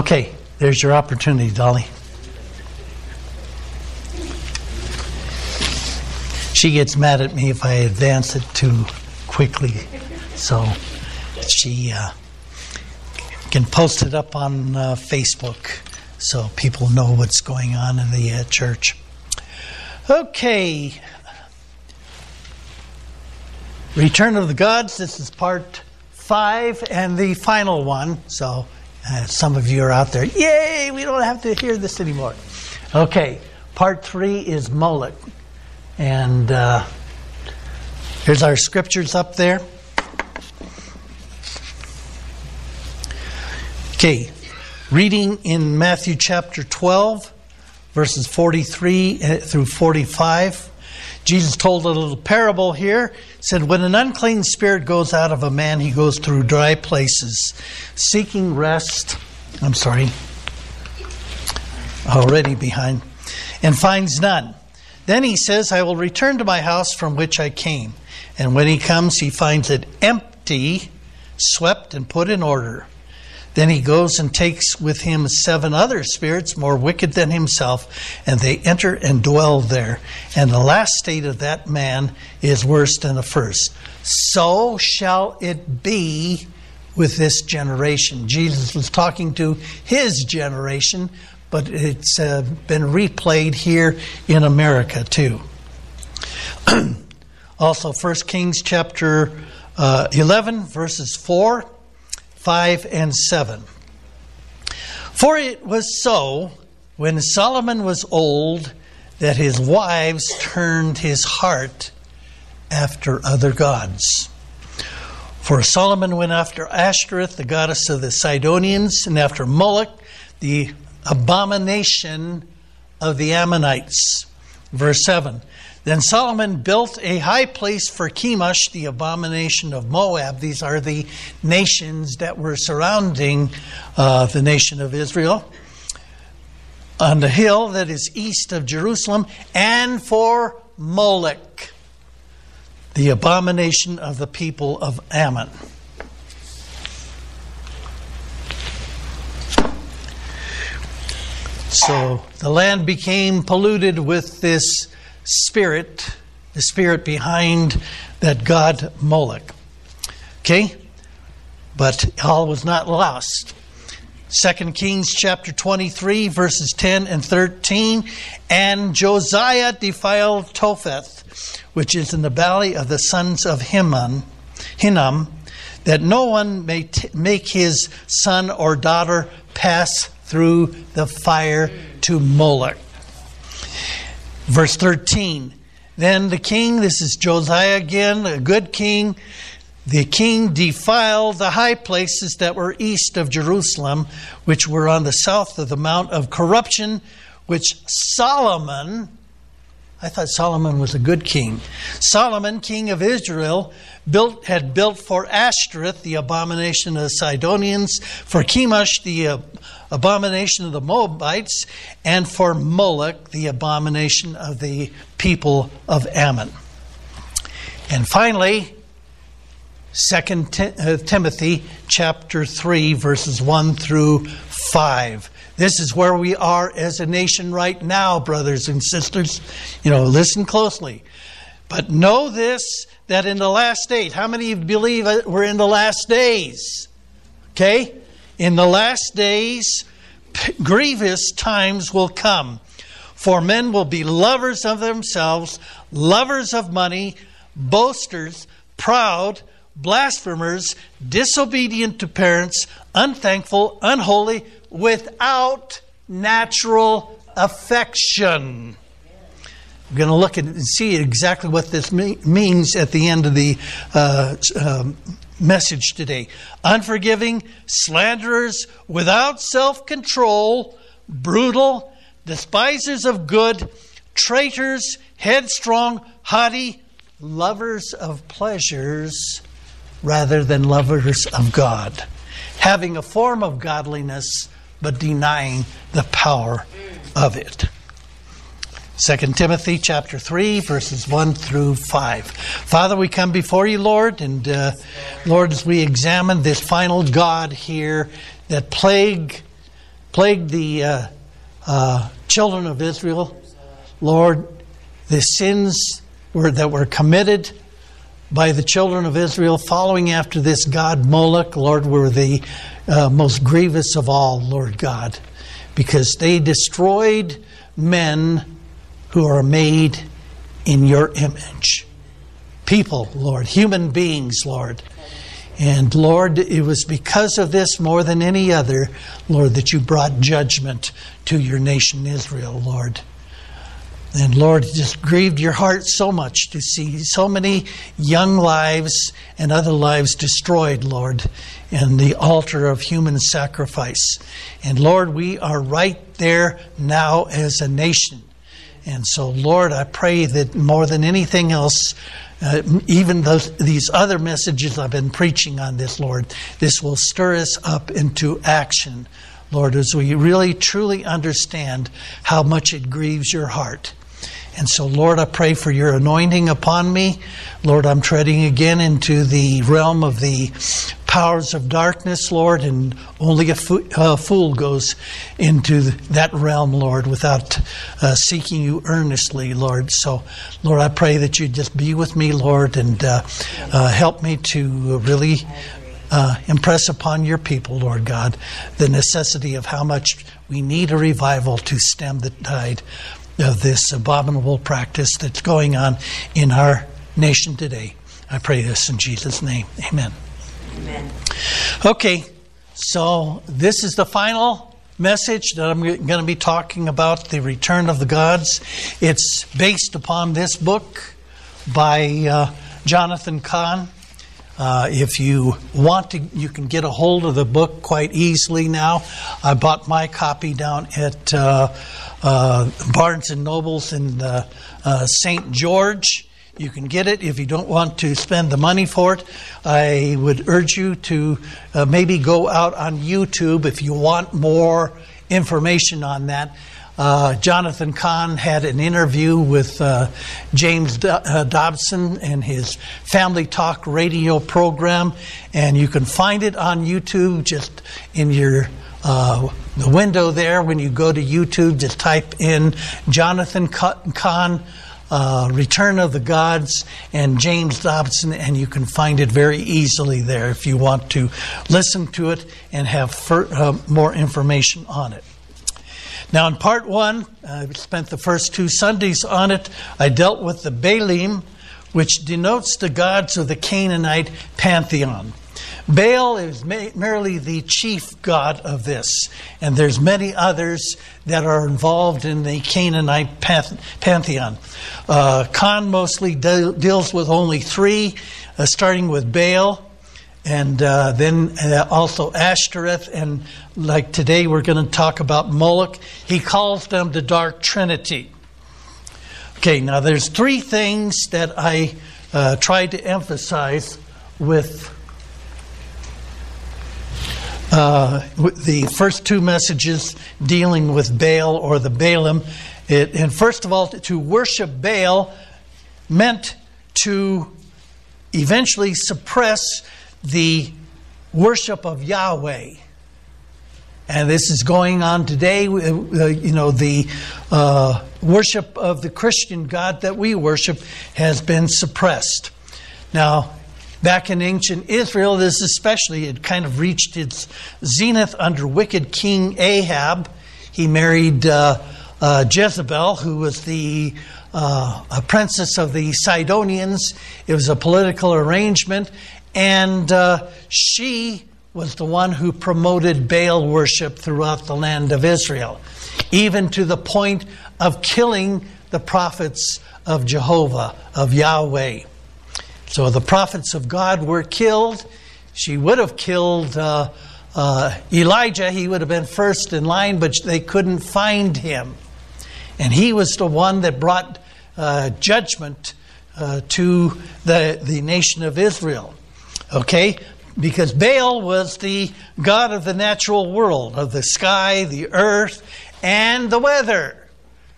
Okay, there's your opportunity, Dolly. She gets mad at me if I advance it too quickly, so she uh, can post it up on uh, Facebook so people know what's going on in the uh, church. Okay. Return of the Gods. This is part five and the final one. So uh, some of you are out there. Yay! We don't have to hear this anymore. Okay. Part three is Moloch. And uh, here's our scriptures up there. Okay, reading in Matthew chapter 12, verses 43 uh, through 45. Jesus told a little parable here. said, When an unclean spirit goes out of a man, he goes through dry places, seeking rest. I'm sorry, already behind, and finds none. Then he says, I will return to my house from which I came. And when he comes, he finds it empty, swept, and put in order. Then he goes and takes with him seven other spirits more wicked than himself, and they enter and dwell there. And the last state of that man is worse than the first. So shall it be with this generation. Jesus was talking to his generation but it's uh, been replayed here in America too. also, 1 Kings chapter uh, 11, verses 4, 5, and 7. For it was so when Solomon was old that his wives turned his heart after other gods. For Solomon went after Ashtoreth, the goddess of the Sidonians, and after Moloch, the abomination of the Ammonites. Verse 7 Then Solomon built a high place for Chemosh, the abomination of Moab. These are the nations that were surrounding uh, the nation of Israel. On the hill that is east of Jerusalem, and for Moloch, the abomination of the people of Ammon. So the land became polluted with this spirit, the spirit behind that god Moloch. Okay? But all was not lost. 2 Kings chapter 23, verses 10 and 13. And Josiah defiled Topheth, which is in the valley of the sons of Hinnom, Hinnom that no one may t- make his son or daughter pass through the fire to Moloch. Verse 13 Then the king, this is Josiah again, a good king, the king defiled the high places that were east of Jerusalem, which were on the south of the Mount of Corruption, which Solomon, I thought Solomon was a good king. Solomon, king of Israel, built had built for Ashtoreth, the abomination of the Sidonians, for Chemosh, the uh, abomination of the Moabites, and for Moloch, the abomination of the people of Ammon. And finally, 2 uh, Timothy chapter 3 verses 1 through 5. This is where we are as a nation right now, brothers and sisters. You know, listen closely. But know this that in the last days, how many of you believe we're in the last days? Okay? In the last days, grievous times will come. For men will be lovers of themselves, lovers of money, boasters, proud, blasphemers, disobedient to parents, unthankful, unholy, without natural affection. We're going to look and see exactly what this means at the end of the uh, um, message today. Unforgiving, slanderers, without self control, brutal, despisers of good, traitors, headstrong, haughty, lovers of pleasures rather than lovers of God, having a form of godliness but denying the power of it. 2 Timothy chapter 3, verses 1 through 5. Father, we come before you, Lord, and uh, Lord, as we examine this final God here that plague plagued the uh, uh, children of Israel, Lord, the sins were, that were committed by the children of Israel following after this God Moloch, Lord, were the uh, most grievous of all, Lord God, because they destroyed men who are made in your image. People, Lord, human beings, Lord. And Lord, it was because of this more than any other, Lord, that you brought judgment to your nation Israel, Lord. And Lord, it just grieved your heart so much to see so many young lives and other lives destroyed, Lord, in the altar of human sacrifice. And Lord, we are right there now as a nation. And so, Lord, I pray that more than anything else, uh, even those, these other messages I've been preaching on this, Lord, this will stir us up into action, Lord, as we really truly understand how much it grieves your heart. And so, Lord, I pray for your anointing upon me. Lord, I'm treading again into the realm of the powers of darkness, Lord, and only a fool goes into that realm, Lord, without uh, seeking you earnestly, Lord. So, Lord, I pray that you just be with me, Lord, and uh, uh, help me to really uh, impress upon your people, Lord God, the necessity of how much we need a revival to stem the tide of this abominable practice that's going on in our nation today. I pray this in Jesus' name. Amen. Okay, so this is the final message that I'm going to be talking about the return of the gods. It's based upon this book by uh, Jonathan Cahn. Uh, if you want to, you can get a hold of the book quite easily now. I bought my copy down at uh, uh, Barnes and Nobles in uh, uh, St. George. You can get it if you don't want to spend the money for it. I would urge you to uh, maybe go out on YouTube if you want more information on that. Uh, Jonathan Cahn had an interview with uh, James Do- uh, Dobson and his Family Talk radio program, and you can find it on YouTube just in your uh, the window there when you go to YouTube. Just type in Jonathan Cahn. Uh, Return of the Gods and James Dobson, and you can find it very easily there if you want to listen to it and have uh, more information on it. Now, in part one, I spent the first two Sundays on it. I dealt with the Baalim, which denotes the gods of the Canaanite pantheon. Baal is merely the chief god of this, and there's many others that are involved in the Canaanite pantheon. Uh, Cahn mostly de- deals with only three, uh, starting with Baal, and uh, then uh, also Ashtoreth, and like today we're going to talk about Moloch. He calls them the Dark Trinity. Okay, now there's three things that I uh, tried to emphasize with uh, the first two messages dealing with Baal or the Baalim. It, and first of all, to worship Baal meant to eventually suppress the worship of Yahweh. And this is going on today. Uh, you know, the uh, worship of the Christian God that we worship has been suppressed. Now, back in ancient Israel, this especially had kind of reached its zenith under wicked King Ahab. He married uh, uh, Jezebel, who was the uh, princess of the Sidonians. It was a political arrangement, and uh, she was the one who promoted Baal worship throughout the land of Israel, even to the point of killing the prophets of Jehovah, of Yahweh. So the prophets of God were killed. She would have killed uh, uh, Elijah, he would have been first in line, but they couldn't find him. And he was the one that brought uh, judgment uh, to the, the nation of Israel. Okay? Because Baal was the god of the natural world, of the sky, the earth, and the weather.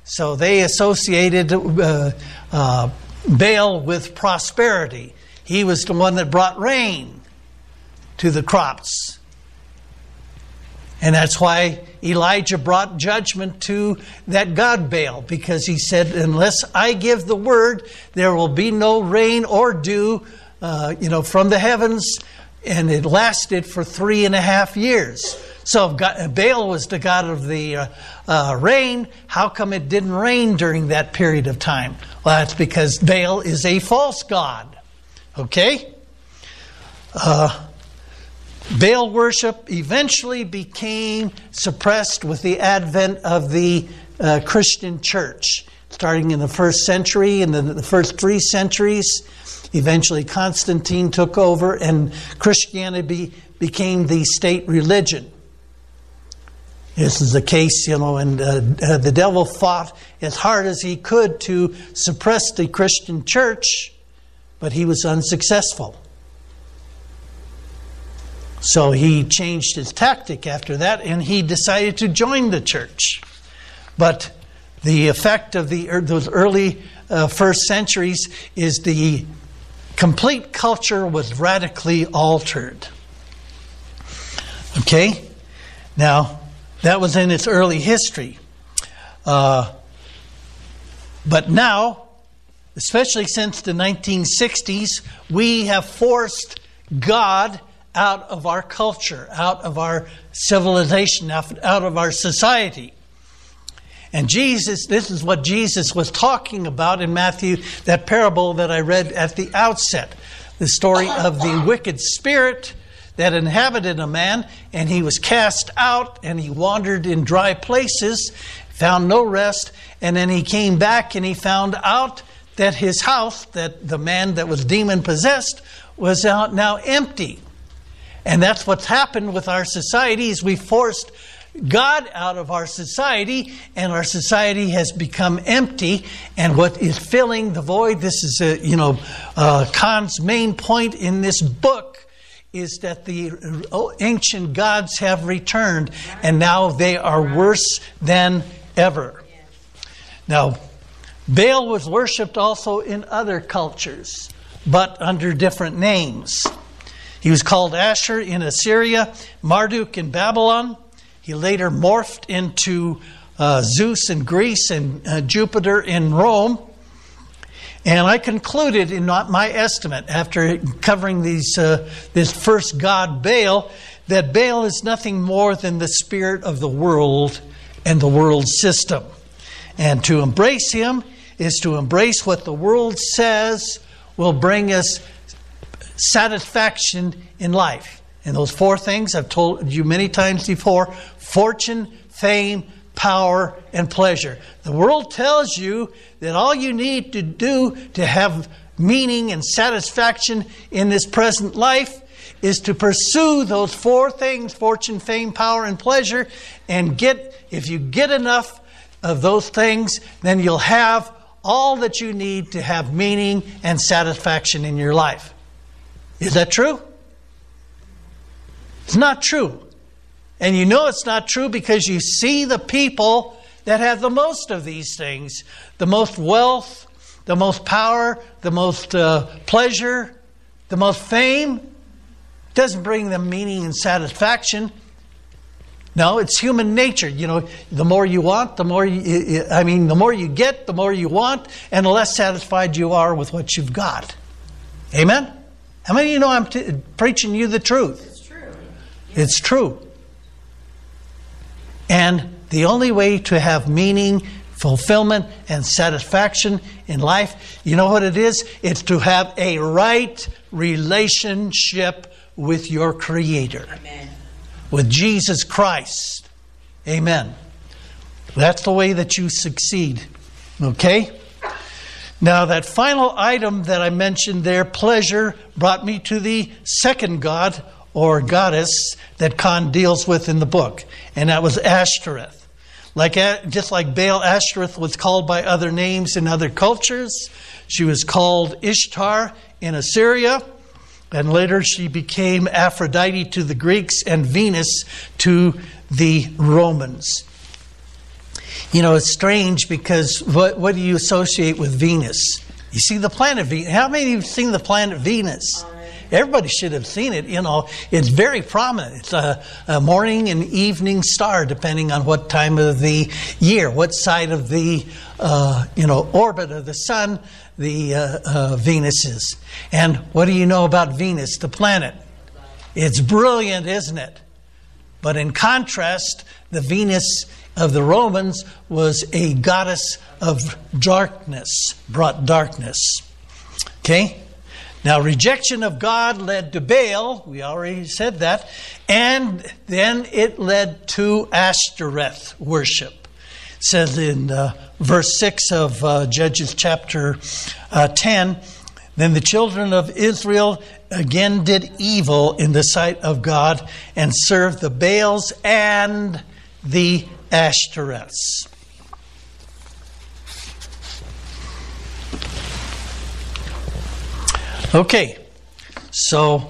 So they associated uh, uh, Baal with prosperity. He was the one that brought rain to the crops. And that's why Elijah brought judgment to that God Baal, because he said, Unless I give the word, there will be no rain or dew uh, you know, from the heavens. And it lasted for three and a half years. So if God, Baal was the god of the uh, uh, rain, how come it didn't rain during that period of time? Well, that's because Baal is a false god. Okay? Uh, Baal worship eventually became suppressed with the advent of the uh, Christian church, starting in the first century and then the first three centuries. Eventually, Constantine took over, and Christianity became the state religion. This is the case, you know, and uh, uh, the devil fought as hard as he could to suppress the Christian church, but he was unsuccessful. So he changed his tactic after that and he decided to join the church. But the effect of the, those early uh, first centuries is the complete culture was radically altered. Okay? Now, that was in its early history. Uh, but now, especially since the 1960s, we have forced God out of our culture, out of our civilization, out of our society. And Jesus, this is what Jesus was talking about in Matthew, that parable that I read at the outset. The story of the wicked spirit that inhabited a man, and he was cast out, and he wandered in dry places, found no rest, and then he came back and he found out that his house, that the man that was demon possessed, was now empty. And that's what's happened with our society is we forced God out of our society, and our society has become empty. And what is filling the void? This is, a, you know, uh, Cahn's main point in this book is that the ancient gods have returned, and now they are worse than ever. Now, Baal was worshipped also in other cultures, but under different names. He was called Asher in Assyria, Marduk in Babylon. He later morphed into uh, Zeus in Greece and uh, Jupiter in Rome. And I concluded, in my estimate, after covering these, uh, this first god Baal, that Baal is nothing more than the spirit of the world and the world system. And to embrace him is to embrace what the world says will bring us satisfaction in life. And those four things I've told you many times before fortune, fame, power, and pleasure. The world tells you that all you need to do to have meaning and satisfaction in this present life is to pursue those four things fortune, fame, power, and pleasure and get, if you get enough of those things, then you'll have all that you need to have meaning and satisfaction in your life. Is that true? It's not true. And you know it's not true because you see the people that have the most of these things the most wealth, the most power, the most uh, pleasure, the most fame. Doesn't bring them meaning and satisfaction. No, it's human nature. You know, the more you want, the more you, I mean, the more you get, the more you want, and the less satisfied you are with what you've got. Amen? How many of you know I'm t- preaching you the truth? It's true. And the only way to have meaning, fulfillment, and satisfaction in life, you know what it is? It's to have a right relationship with your Creator, Amen. with Jesus Christ. Amen. That's the way that you succeed. Okay? Now, that final item that I mentioned there, pleasure, brought me to the second god or goddess that Cahn deals with in the book, and that was Ashtoreth. Like, just like Baal, Ashtoreth was called by other names in other cultures. She was called Ishtar in Assyria, and later she became Aphrodite to the Greeks and Venus to the Romans. You know, it's strange because what, what do you associate with Venus? You see the planet Venus. How many of you have seen the planet Venus? Uh, Everybody should have seen it. You know, it's very prominent. It's a, a morning and evening star, depending on what time of the year, what side of the uh, you know orbit of the sun the uh, uh, Venus is. And what do you know about Venus, the planet? It's brilliant, isn't it? But in contrast, the Venus of the Romans was a goddess of darkness, brought darkness. Okay? Now, rejection of God led to Baal, we already said that, and then it led to Ashtoreth worship. It says in uh, verse 6 of uh, Judges chapter uh, 10 Then the children of Israel again did evil in the sight of God and served the Baals and the Ashtoreths. Okay, so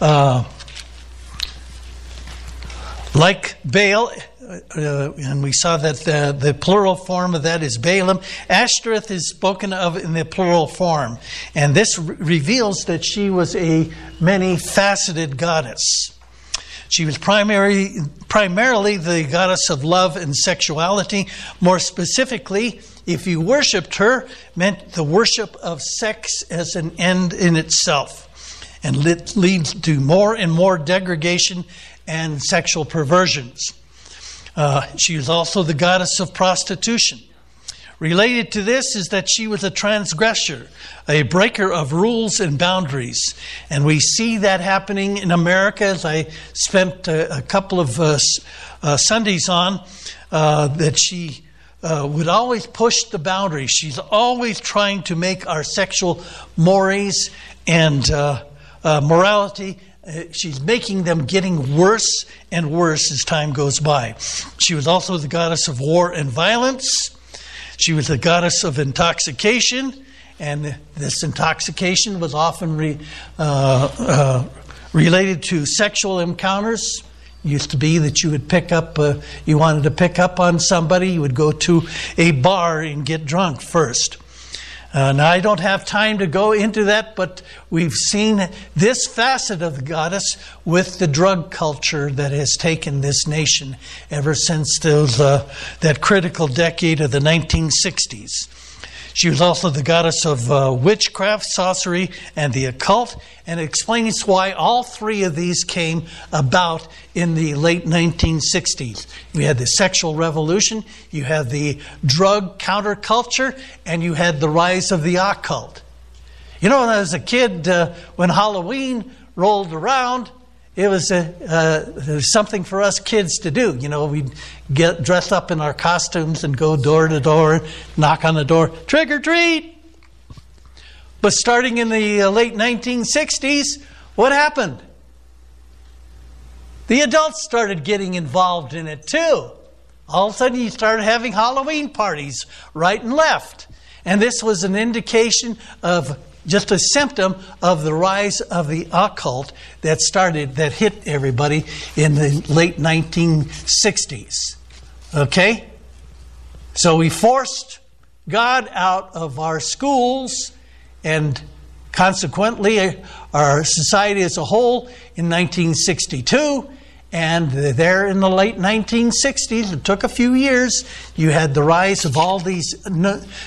uh, like Baal, uh, and we saw that the, the, plural form of that is Baalim. Ashtoreth is spoken of in the plural form, and this re- reveals that she was a many faceted goddess. She was primary, primarily the goddess of love and sexuality. More specifically, if you worshipped her, meant the worship of sex as an end in itself, and leads to more and more degradation and sexual perversions. Uh, she was also the goddess of prostitution. Related to this is that she was a transgressor, a breaker of rules and boundaries. And we see that happening in America, as I spent a, a couple of uh, uh, Sundays on, uh, that she uh, would always push the boundaries. She's always trying to make our sexual mores and uh, morality uh, she's making them getting worse and worse as time goes by. She was also the goddess of war and violence. She was the goddess of intoxication, and this intoxication was often re, uh, uh, related to sexual encounters. It used to be that you would pick up, uh, you wanted to pick up on somebody, you would go to a bar and get drunk first. Uh, now, I don't have time to go into that, but we've seen this facet of the goddess with the drug culture that has taken this nation ever since those, uh, that critical decade of the 1960s. She was also the goddess of uh, witchcraft, sorcery, and the occult, and explains why all three of these came about in the late 1960s. We had the sexual revolution, you had the drug counterculture, and you had the rise of the occult. You know, when I was a kid, uh, when Halloween rolled around, it was a, uh, something for us kids to do. You know, we'd get dressed up in our costumes and go door to door, knock on the door, trick or treat. But starting in the uh, late 1960s, what happened? The adults started getting involved in it too. All of a sudden, you started having Halloween parties right and left. And this was an indication of just a symptom of the rise of the occult that started, that hit everybody in the late 1960s. Okay? So we forced God out of our schools and consequently our society as a whole in 1962. And there in the late 1960s, it took a few years, you had the rise of all these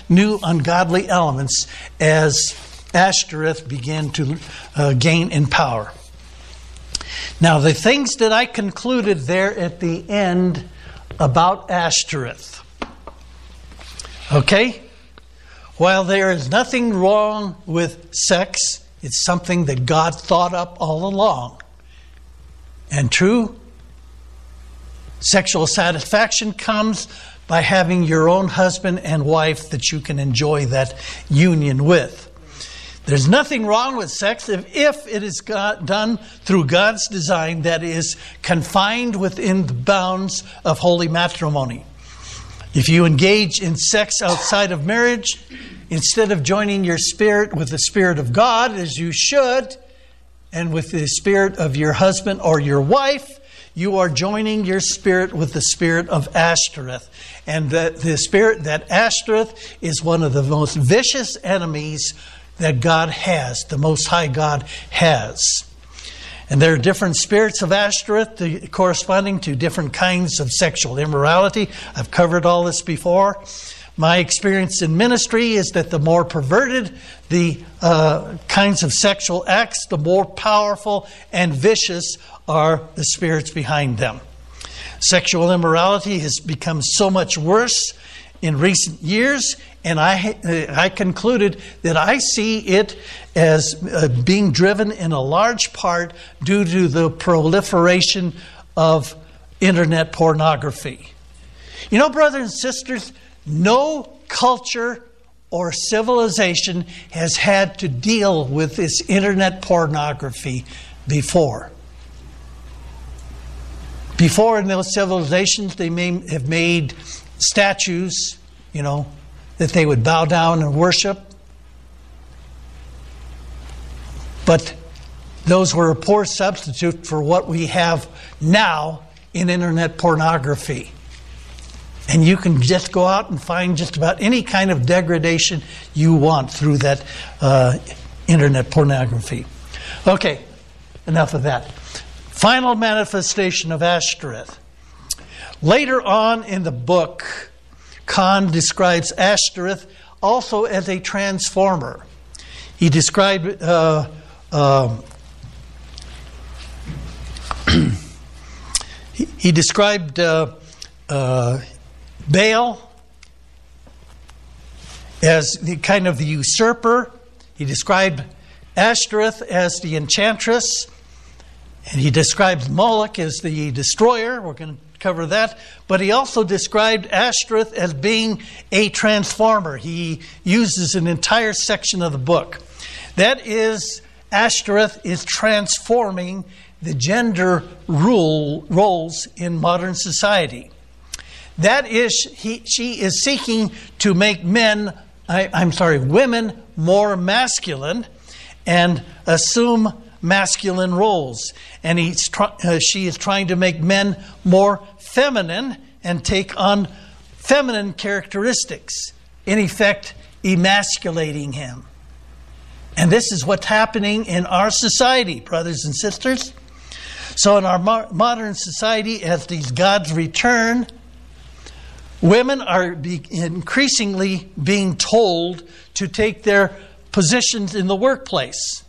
new ungodly elements as Ashtoreth began to uh, gain in power. Now, the things that I concluded there at the end about Ashtoreth. Okay? While there is nothing wrong with sex, it's something that God thought up all along. And true, sexual satisfaction comes by having your own husband and wife that you can enjoy that union with. There's nothing wrong with sex if, if it is done through God's design that is confined within the bounds of holy matrimony. If you engage in sex outside of marriage, instead of joining your spirit with the Spirit of God, as you should, and with the spirit of your husband or your wife, you are joining your spirit with the spirit of Ashtoreth. And the spirit that Ashtoreth is one of the most vicious enemies that God has, the Most High God has. And there are different spirits of Ashtoreth corresponding to different kinds of sexual immorality. I've covered all this before. My experience in ministry is that the more perverted the uh, kinds of sexual acts, the more powerful and vicious are the spirits behind them. Sexual immorality has become so much worse in recent years, and I, I concluded that I see it as uh, being driven in a large part due to the proliferation of internet pornography. You know, brothers and sisters, no culture or civilization has had to deal with this internet pornography before. Before in those civilizations, they may have made statues, you know, that they would bow down and worship. But those were a poor substitute for what we have now in internet pornography. And you can just go out and find just about any kind of degradation you want through that uh, internet pornography. Okay, enough of that. Final manifestation of Ashtoreth. Later on in the book, Cahn describes Ashtoreth also as a transformer. He described uh, uh, he, he, described uh, uh, Baal as the kind of the usurper. He described Ashtoreth as the enchantress. And he describes Moloch as the destroyer. We're going to cover that. But he also described Ashtoreth as being a transformer. He uses an entire section of the book. That is, Ashtoreth is transforming the gender rule, roles in modern society. That is, he, she is seeking to make men, I, I'm sorry, women more masculine and assume masculine roles. And he's uh, she is trying to make men more feminine and take on feminine characteristics, in effect, emasculating him. And this is what's happening in our society, brothers and sisters. So, in our mo- modern society, as these gods return, women are be- increasingly being told to take their positions in the workplace.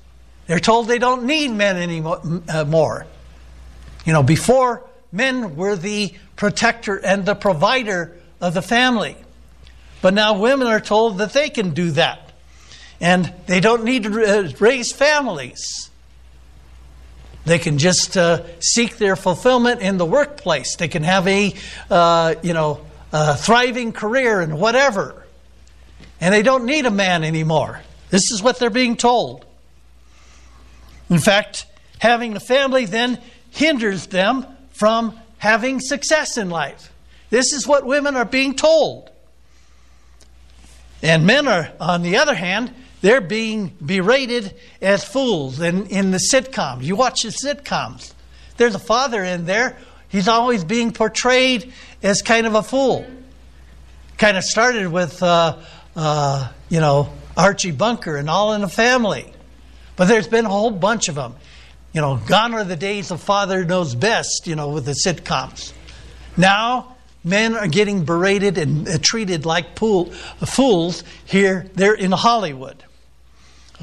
They're told they don't need men anymore. Uh, you know, before men were the protector and the provider of the family. But now women are told that they can do that. And they don't need to raise families. They can just uh, seek their fulfillment in the workplace. They can have a, uh, you know, a thriving career and whatever. And they don't need a man anymore. This is what they're being told. In fact, having a family then hinders them from having success in life. This is what women are being told. And men are, on the other hand, they're being berated as fools in, in the sitcoms. You watch the sitcoms. There's a father in there. He's always being portrayed as kind of a fool. Kind of started with, uh, uh, you know, Archie Bunker and All in the Family. But there's been a whole bunch of them. You know, gone are the days of Father Knows Best, you know, with the sitcoms. Now, men are getting berated and uh, treated like pool, uh, fools here, they're in Hollywood.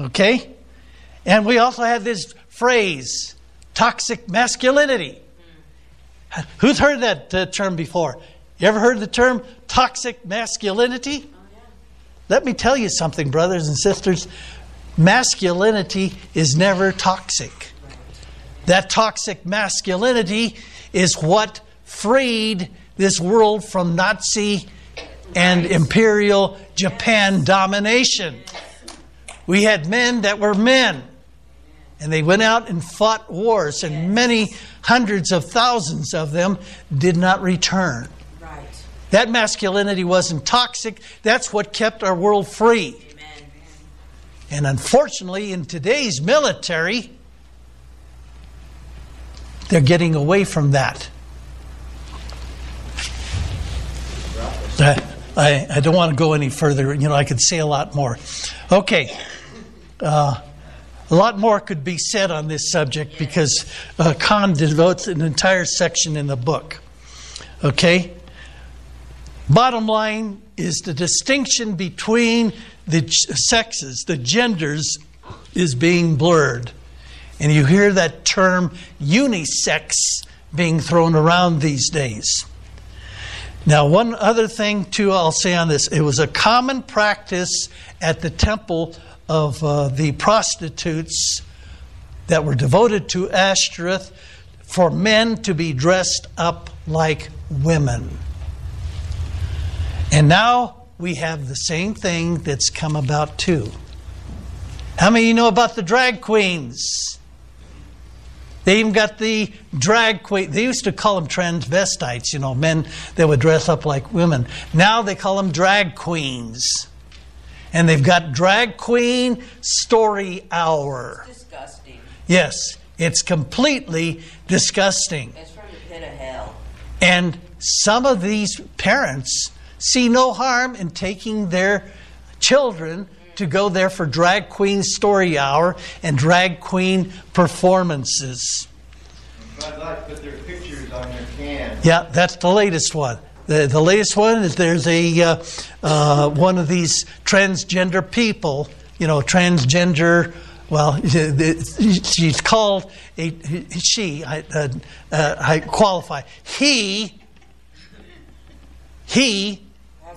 Okay? And we also have this phrase, toxic masculinity. Who's heard that uh, term before? You ever heard the term toxic masculinity? Oh, yeah. Let me tell you something, brothers and sisters masculinity is never toxic. That toxic masculinity is what freed this world from Nazi and imperial Japan domination. We had men that were men, and they went out and fought wars, and many hundreds of thousands of them did not return. That masculinity wasn't toxic, that's what kept our world free. And unfortunately, in today's military, they're getting away from that. I, I, don't want to go any further. You know, I could say a lot more. Okay. Uh, a lot more could be said on this subject because uh, devotes an entire section in the book. Okay? Bottom line is the distinction between the sexes, the genders, is being blurred. And you hear that term unisex being thrown around these days. Now, one other thing, too, I'll say on this it was a common practice at the temple of uh, the prostitutes that were devoted to Ashtoreth for men to be dressed up like women. And now we have the same thing that's come about too. How many of you know about the drag queens? They even got the drag queen. They used to call them transvestites, you know, men that would dress up like women. Now they call them drag queens. And they've got drag queen story hour. It's disgusting. Yes, it's completely disgusting. It's from the pit of hell. And some of these parents see no harm in taking their children to go there for drag queen story hour and drag queen performances. Bud Light put their pictures on their cans. Yeah, that's the latest one. The, the latest one is there's a uh, uh, one of these transgender people, you know, transgender. Well, she's called a she. I, uh, uh, I qualify. He he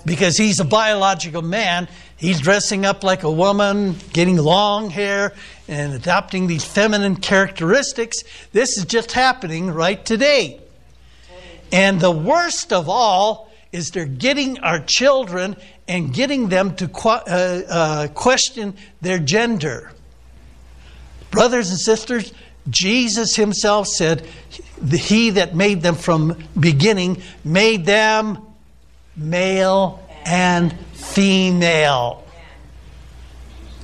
because he's a biological man. He's dressing up like a woman, getting long hair, and adopting these feminine characteristics. This is just happening right today. And the worst of all is they're getting our children and getting them to uh, uh, question their gender. Brothers and sisters, Jesus himself said, He that made them from beginning made them male and female.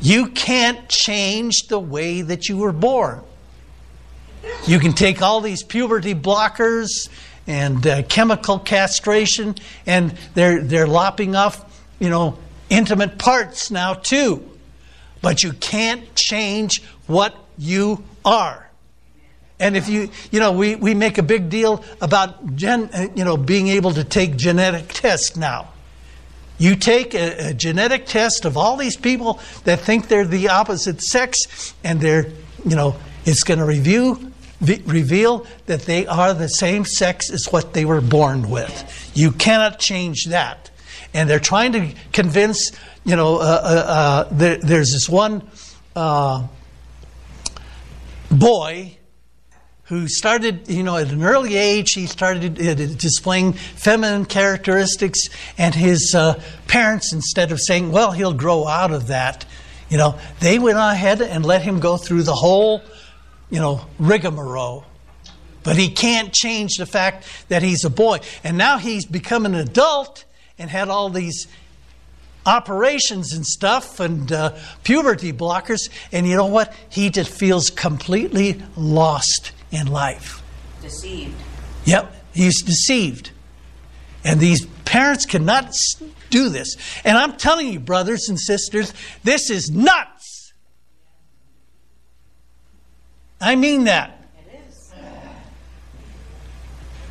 You can't change the way that you were born. You can take all these puberty blockers and uh, chemical castration, and they're they're lopping off, you know, intimate parts now too. But you can't change what you are. And if you, you know, we, we make a big deal about, gen, uh, you know, being able to take genetic tests now. You take a, a, genetic test of all these people that think they're the opposite sex, and they're, you know, it's going to review, reveal that they are the same sex as what they were born with. You cannot change that. And they're trying to convince, you know, uh, uh, uh there, there's this one uh, boy who started, you know, at an early age, he started uh, displaying feminine characteristics, and his uh, parents, instead of saying, well, he'll grow out of that, you know, they went ahead and let him go through the whole, you know, rigmarole. But he can't change the fact that he's a boy. And now he's become an adult and had all these operations and stuff and uh, puberty blockers. And you know what? He just feels completely lost in life. Deceived. Yep, he's deceived. And these parents cannot do this. And I'm telling you, brothers and sisters, this is nuts. I mean that.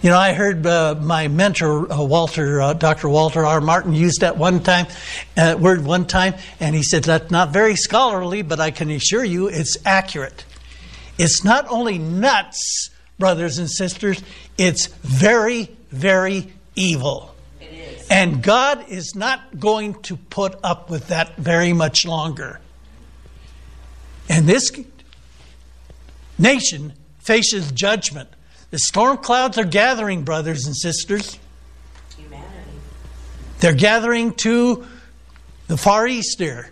You know, I heard uh, my mentor, uh, Walter, uh, Dr. Walter R. Martin, used that one time, uh, word one time, and he said that's not very scholarly, but I can assure you it's accurate. It's not only nuts, brothers and sisters, it's very, very evil. And God is not going to put up with that very much longer. And this nation faces judgment. The storm clouds are gathering, brothers and sisters. Humanity. They're gathering to the Far East here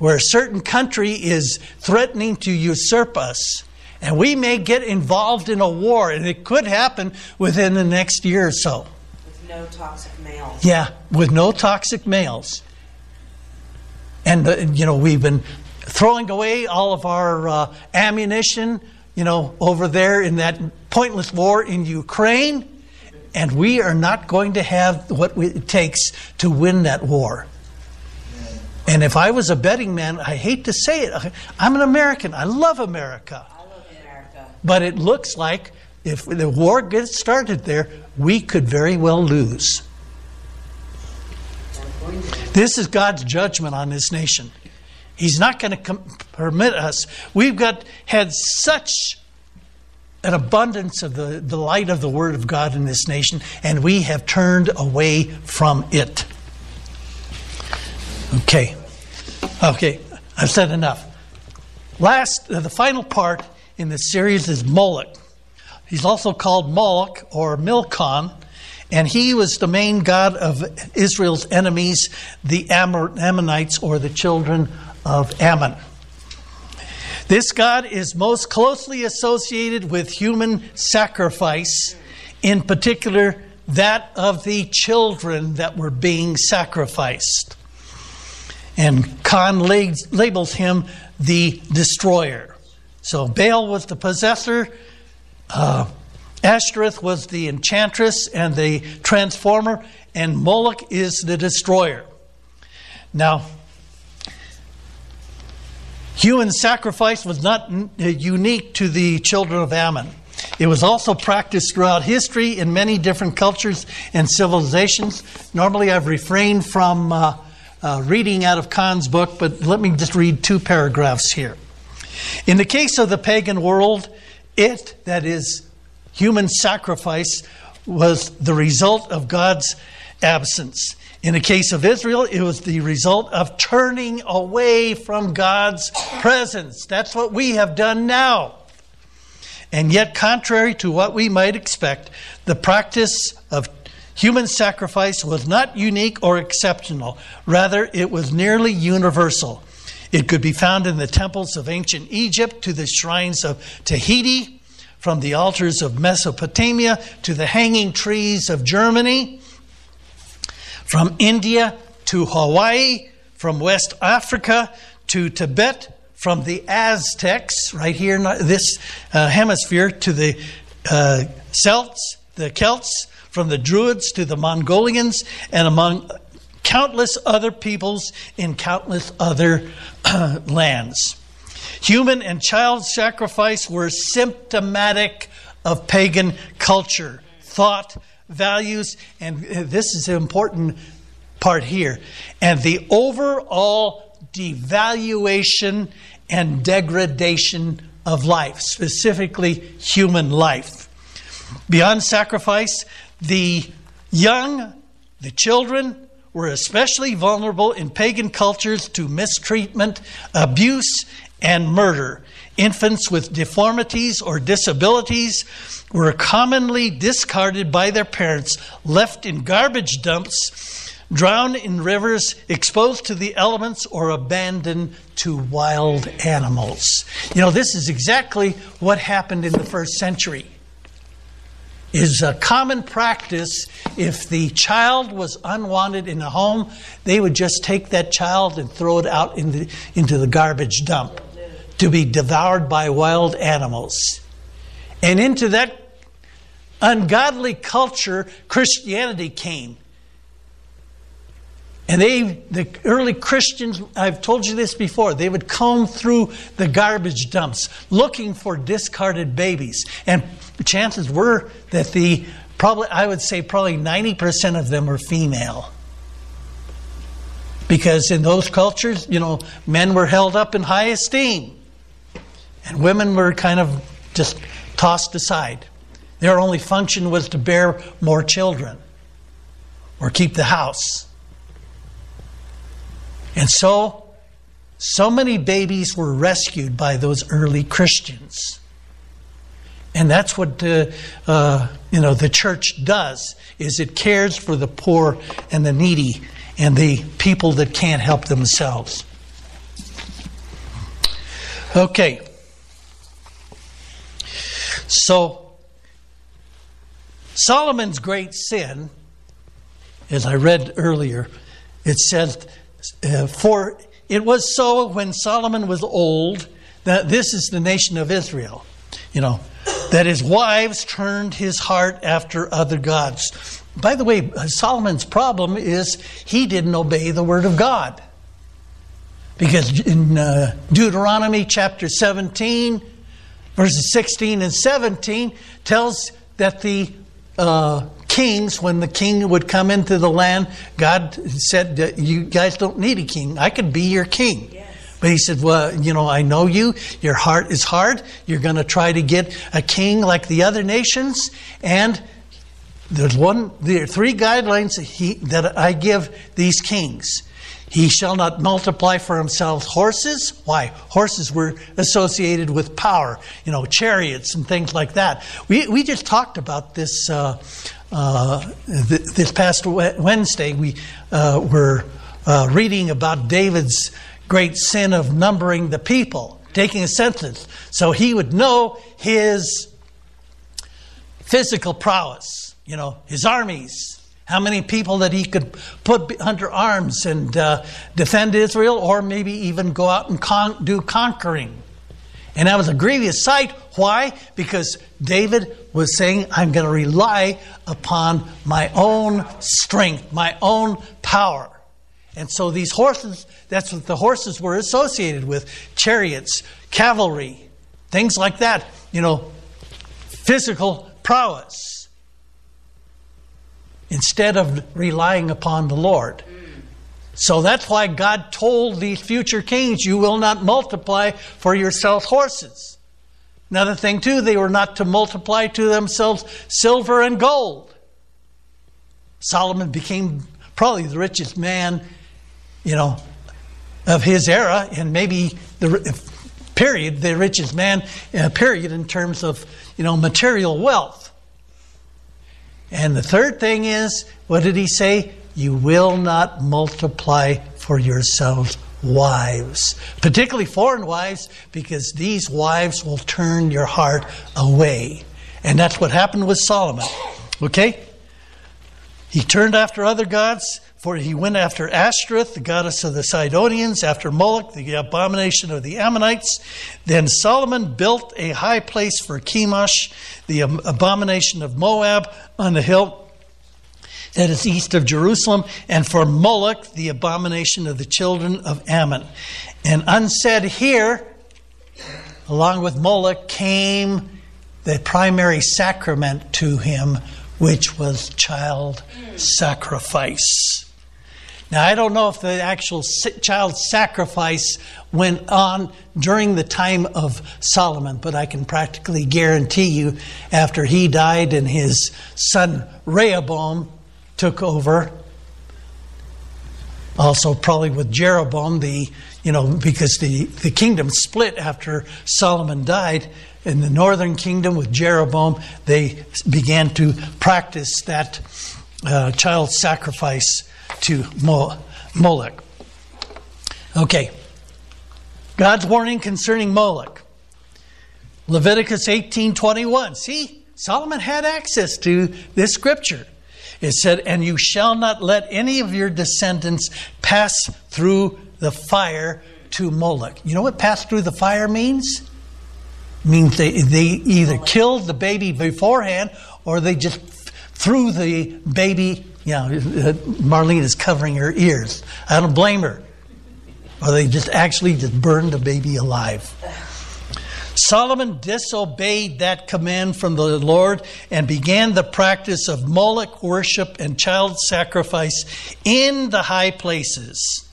where a certain country is threatening to usurp us. And we may get involved in a war, and it could happen within the next year or so. With no toxic males. Yeah, with no toxic males. And, uh, you know, we've been throwing away all of our uh, ammunition, you know, over there in that pointless war in Ukraine. And we are not going to have what it takes to win that war. And if I was a betting man, I hate to say it, I'm an American. I love America. I love America. But it looks like if the war gets started there, we could very well lose. This is God's judgment on this nation. He's not going to com- permit us. We've got had such an abundance of the, the light of the Word of God in this nation, and we have turned away from it. Okay. Okay. I've said enough. Last, uh, the final part in this series is Moloch. He's also called Moloch or Milcom, and he was the main god of Israel's enemies, the Ammonites or the children of Ammon. This god is most closely associated with human sacrifice, in particular that of the children that were being sacrificed. And Cahn labels him the destroyer. So Baal was the possessor, uh, Ashtoreth was the enchantress and the transformer, and Moloch is the destroyer. Now, human sacrifice was not unique to the children of Ammon. It was also practiced throughout history in many different cultures and civilizations. Normally, I've refrained from uh, uh, reading out of Cahn's book, but let me just read two paragraphs here. In the case of the pagan world, it, that is, human sacrifice, was the result of God's absence. In the case of Israel, it was the result of turning away from God's presence. That's what we have done now. And yet, contrary to what we might expect, the practice of human sacrifice was not unique or exceptional. Rather, it was nearly universal. It could be found in the temples of ancient Egypt to the shrines of Tahiti, from the altars of Mesopotamia to the hanging trees of Germany, from India to Hawaii, from West Africa to Tibet, from the Aztecs, right here in this uh, hemisphere, to the uh, Celts, the Celts, from the Druids to the Mongolians, and among countless other peoples in countless other lands. Human and child sacrifice were symptomatic of pagan culture, thought, values, and uh, this is an important part here, and the overall devaluation and degradation of life, specifically human life. Beyond sacrifice, the young, the children, were especially vulnerable in pagan cultures to mistreatment, abuse, and murder. Infants with deformities or disabilities were commonly discarded by their parents, left in garbage dumps, drowned in rivers, exposed to the elements, or abandoned to wild animals. You know, this is exactly what happened in the first century is a common practice if the child was unwanted in a home they would just take that child and throw it out in the, into the garbage dump to be devoured by wild animals. And into that ungodly culture christianity came and they, the early Christians, I've told you this before, they would comb through the garbage dumps looking for discarded babies. And chances were that the, probably, I would say probably 90% of them were female. Because in those cultures, you know, men were held up in high esteem. And women were kind of just tossed aside. Their only function was to bear more children or keep the house. And so, so many babies were rescued by those early Christians. And that's what uh, uh, you know the church does is it cares for the poor and the needy and the people that can't help themselves. Okay. So Solomon's great sin, as I read earlier, it says uh, for it was so when Solomon was old that this is the nation of Israel, you know, that his wives turned his heart after other gods. By the way, uh, Solomon's problem is he didn't obey the word of God. Because in uh, Deuteronomy chapter 17, verses 16 and 17, tells that the uh, kings, when the king would come into the land, God said, You guys don't need a king. I could be your king. But he said, Well, you know, I know you. Your heart is hard. You're going to try to get a king like the other nations. And there's one, there are three guidelines that, he, that I give these kings. He shall not multiply for himself horses. Why? Horses were associated with power, you know, chariots and things like that. We, we just talked about this uh, uh, th- this past Wednesday. We uh, were uh, reading about David's great sin of numbering the people, taking a census, so he would know his physical prowess, you know, his armies, how many people that he could put under arms and uh, defend Israel, or maybe even go out and con- do conquering. And that was a grievous sight. Why? Because David was saying, I'm going to rely upon my own strength, my own power. And so these horses, that's what the horses were associated with chariots, cavalry, things like that. You know, physical prowess instead of relying upon the Lord. So that's why God told these future kings, You will not multiply for yourself horses. Another thing, too, they were not to multiply to themselves silver and gold. Solomon became probably the richest man, you know, of his era, and maybe the period, the richest man, uh, period, in terms of, you know, material wealth. And the third thing is, what did he say? You will not multiply for yourselves wives, particularly foreign wives, because these wives will turn your heart away. And that's what happened with Solomon. Okay? He turned after other gods, for he went after Ashtoreth, the goddess of the Sidonians, after Moloch, the abomination of the Ammonites. Then Solomon built a high place for Chemosh, the abomination of Moab, on the hill that is east of Jerusalem, and for Moloch, the abomination of the children of Ammon. And unsaid here, along with Moloch, came the primary sacrament to him, which was child sacrifice. Now, I don't know if the actual child sacrifice went on during the time of Solomon, but I can practically guarantee you after he died and his son Rehoboam took over, also probably with Jeroboam, the you know, because the, the kingdom split after Solomon died. In the northern kingdom with Jeroboam, they began to practice that uh, child sacrifice to Moloch. Okay. God's warning concerning Moloch. Leviticus 18:21. See, Solomon had access to this scripture. It said, "And you shall not let any of your descendants pass through the fire to Moloch." You know what pass through the fire means? Means they they either killed the baby beforehand or they just threw the baby you know, Marlene is covering her ears. I don't blame her. Or they just actually just burned the baby alive. Solomon disobeyed that command from the Lord and began the practice of Moloch worship and child sacrifice in the high places.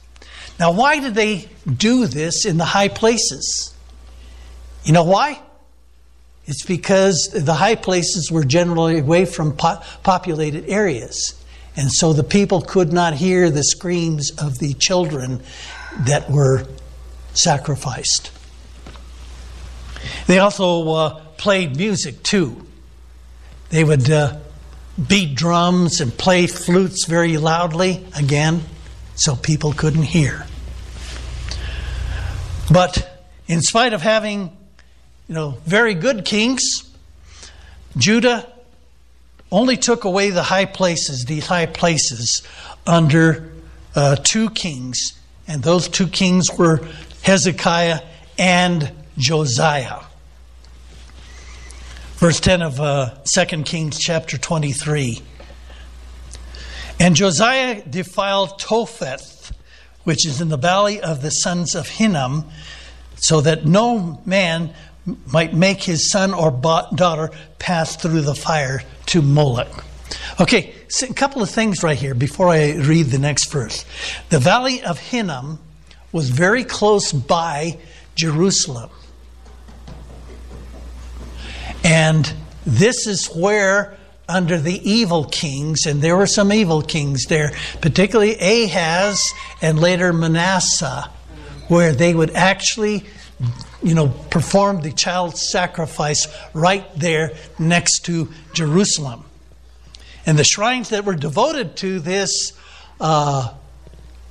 Now, why did they do this in the high places? You know why? It's because the high places were generally away from po- populated areas. And so the people could not hear the screams of the children that were sacrificed. They also uh, played music too. They would uh, beat drums and play flutes very loudly, again, so people couldn't hear. But in spite of having, you know, very good kings, Judah only took away the high places, these high places, under uh, two kings. And those two kings were Hezekiah and Josiah. Verse 10 of uh, 2 Kings chapter 23. And Josiah defiled Topheth, which is in the valley of the sons of Hinnom, so that no man might make his son or daughter pass through the fire to Moloch. Okay, so a couple of things right here before I read the next verse. The valley of Hinnom was very close by Jerusalem. And this is where, under the evil kings, and there were some evil kings there, particularly Ahaz and later Manasseh, where they would actually, you know, performed the child sacrifice right there next to Jerusalem. And the shrines that were devoted to this uh,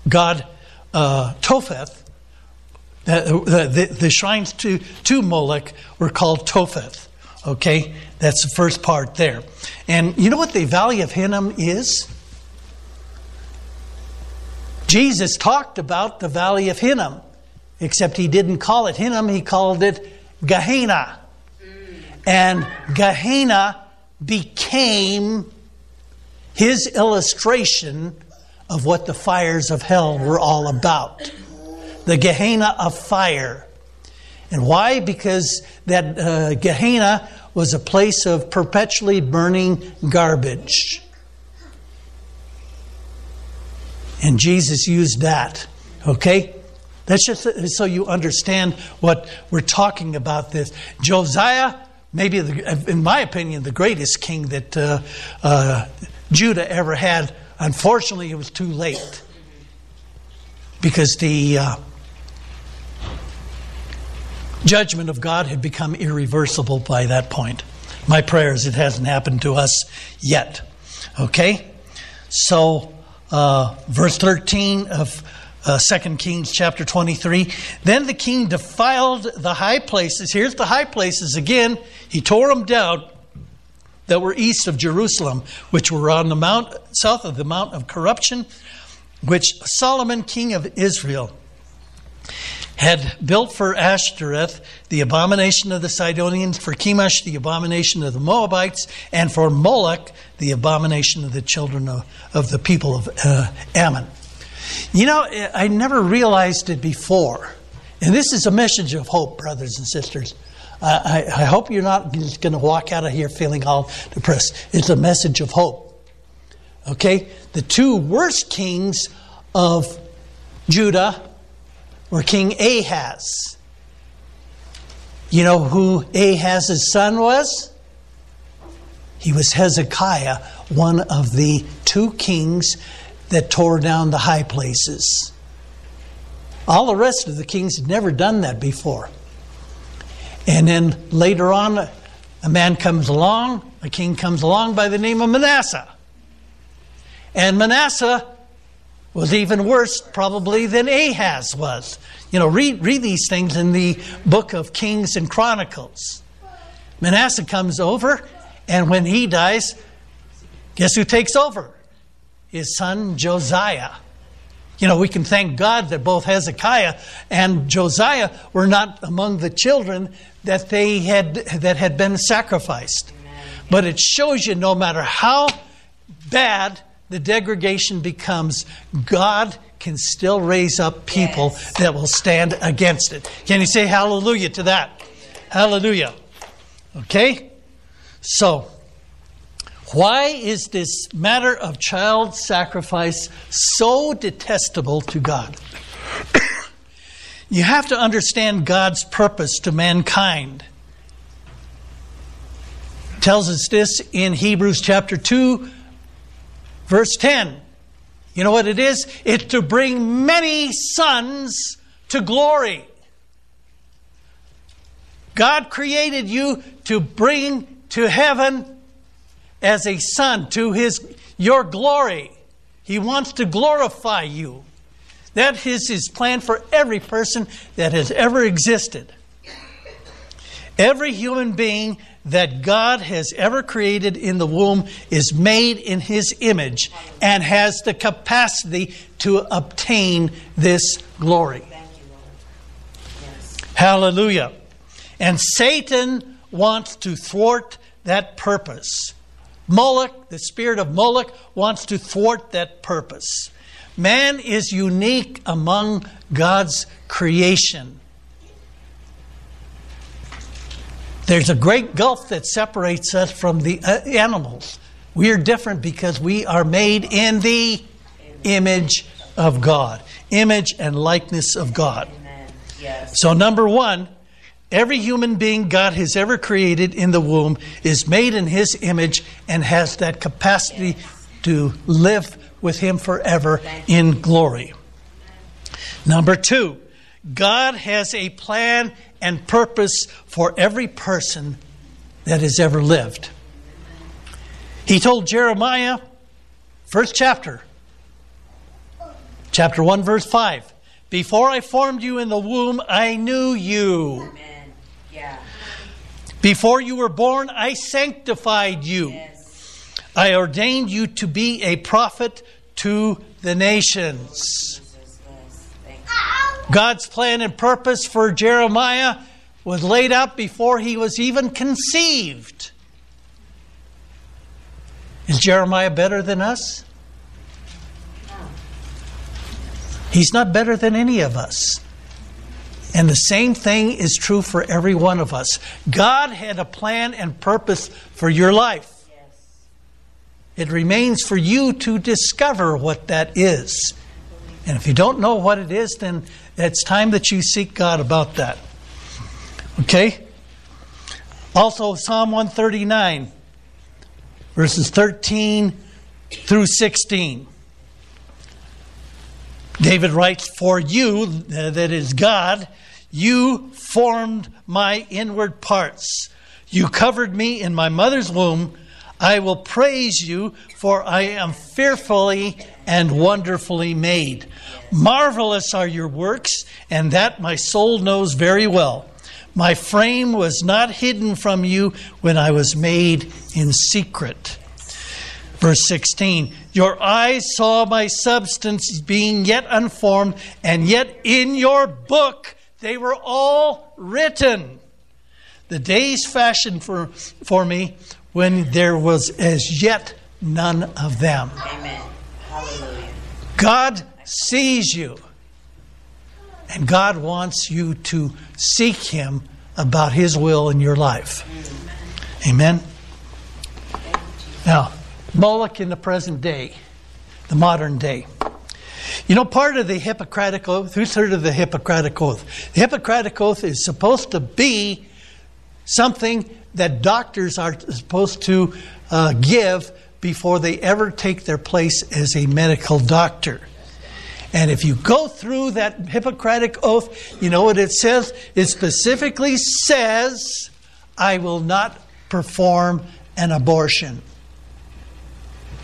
god uh, Topheth, the, the, the, shrines to, to Moloch were called Topheth. Okay, that's the first part there. And you know what the Valley of Hinnom is? Jesus talked about the Valley of Hinnom, except he didn't call it Hinnom, he called it Gehenna. And Gehenna became his illustration of what the fires of hell were all about. The Gehenna of fire. And why? Because that uh, Gehenna was a place of perpetually burning garbage. And Jesus used that. Okay? That's just so you understand what we're talking about this. Josiah, maybe, the, in my opinion, the greatest king that uh, uh, Judah ever had. Unfortunately, it was too late because the uh, judgment of God had become irreversible by that point. My prayer is it hasn't happened to us yet. Okay? So, uh, verse 13 of uh, 2 Kings chapter 23. Then the king defiled the high places. Here's the high places again. He tore them down that were east of Jerusalem, which were on the mount south of the mount of corruption, which Solomon, king of Israel, had built for Ashtoreth, the abomination of the Sidonians, for Chemosh, the abomination of the Moabites, and for Moloch, the abomination of the children of, of the people of uh, Ammon. You know, I never realized it before. And this is a message of hope, brothers and sisters. I, I hope you're not just going to walk out of here feeling all depressed. It's a message of hope. Okay? The two worst kings of Judah were King Ahaz. You know who Ahaz's son was? He was Hezekiah, one of the two kings that tore down the high places. All the rest of the kings had never done that before. And then later on, a man comes along, a king comes along by the name of Manasseh. And Manasseh was even worse, probably, than Ahaz was. You know, read, read these things in the book of Kings and Chronicles. Manasseh comes over, and when he dies, guess who takes over? His son Josiah. You know, we can thank God that both Hezekiah and Josiah were not among the children that they had that had been sacrificed. But it shows you no matter how bad the degradation becomes, God can still raise up people yes. that will stand against it. Can you say hallelujah to that? Hallelujah. Okay? So, why is this matter of child sacrifice so detestable to God? You have to understand God's purpose to mankind. It tells us this in Hebrews chapter 2, verse 10. You know what it is? It's to bring many sons to glory. God created you to bring to heaven as a son to his your glory. He wants to glorify you. That is his plan for every person that has ever existed. Every human being that God has ever created in the womb is made in his image and has the capacity to obtain this glory. Hallelujah. And Satan wants to thwart that purpose. Moloch, the spirit of Moloch, wants to thwart that purpose. Man is unique among God's creation. There's a great gulf that separates us from the uh, animals. We are different because we are made in the image of God, image and likeness of God. Yes. So, number one, every human being God has ever created in the womb is made in His image and has that capacity to live with Him forever in glory. Number two, God has a plan and purpose for every person that has ever lived. He told Jeremiah, first chapter, chapter 1, verse 5 Before I formed you in the womb, I knew you. Amen. Before you were born, I sanctified you. Yes. I ordained you to be a prophet to the nations. Jesus, yes. Thank you. God's plan and purpose for Jeremiah was laid out before he was even conceived. Is Jeremiah better than us? He's not better than any of us. And the same thing is true for every one of us. God had a plan and purpose for your life. Yes. It remains for you to discover what that is. And if you don't know what it is, then it's time that you seek God about that. Okay? Also, Psalm 139, verses 13 through 16. David writes, For you, that is God, you formed my inward parts. You covered me in my mother's womb. I will praise you, for I am fearfully and wonderfully made. Marvelous are your works, and that my soul knows very well. My frame was not hidden from you when I was made in secret. Verse 16 Your eyes saw my substance being yet unformed, and yet in your book they were all written. The days fashioned for, for me when there was as yet none of them. Amen. Hallelujah. God sees you, and God wants you to seek Him about His will in your life. Amen. Now, Moloch in the present day, the modern day. You know, part of the Hippocratic Oath, who's heard of the Hippocratic Oath? The Hippocratic Oath is supposed to be something that doctors are supposed to uh, give before they ever take their place as a medical doctor. And if you go through that Hippocratic Oath, you know what it says? It specifically says, I will not perform an abortion.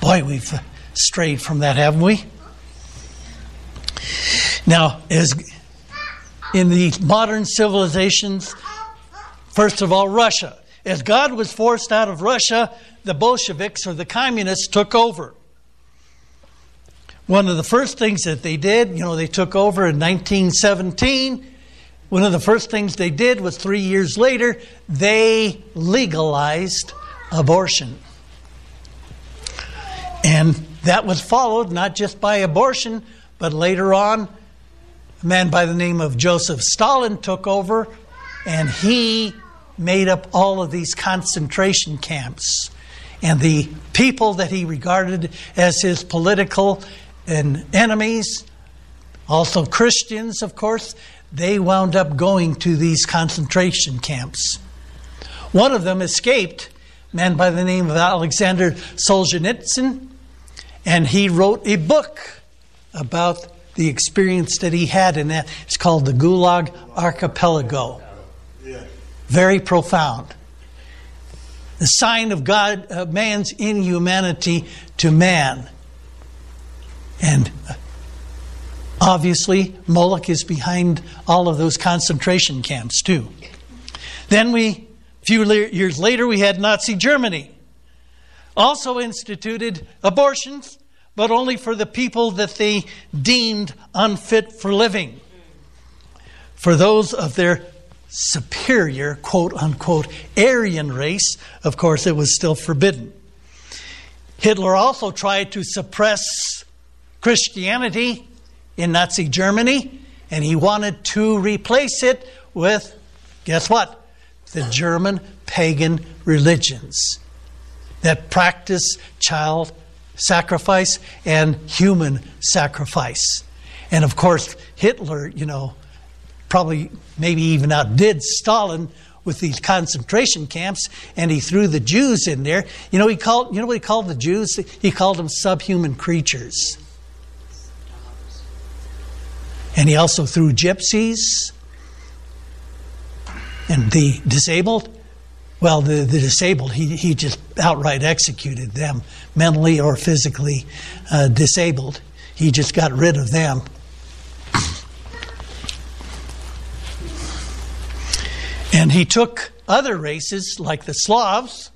Boy, we've strayed from that, haven't we? Now, as in the modern civilizations, first of all, Russia. As God was forced out of Russia, the Bolsheviks or the communists took over. One of the first things that they did, you know, they took over in 1917. One of the first things they did was three years later, they legalized abortion. And that was followed not just by abortion, but later on, a man by the name of Joseph Stalin took over and he made up all of these concentration camps. And the people that he regarded as his political and enemies, also Christians, of course, they wound up going to these concentration camps. One of them escaped, a man by the name of Alexander Solzhenitsyn, and he wrote a book about the experience that he had in that. It's called the Gulag Archipelago. Very profound. The sign of God, uh, man's inhumanity to man. And uh, obviously, Moloch is behind all of those concentration camps, too. Then we, a few le- years later, we had Nazi Germany. Also instituted abortions, but only for the people that they deemed unfit for living. For those of their superior, quote unquote, Aryan race, of course, it was still forbidden. Hitler also tried to suppress Christianity in Nazi Germany, and he wanted to replace it with, guess what? The German pagan religions that practice child sacrifice and human sacrifice. And of course, Hitler, you know, probably maybe even outdid Stalin with these concentration camps, and he threw the Jews in there. You know, he called you know what he called the Jews? He called them subhuman creatures. And he also threw gypsies and the disabled. Well, the, the disabled, he, he just outright executed them, mentally or physically uh, disabled. He just got rid of them. And he took other races, like the Slavs,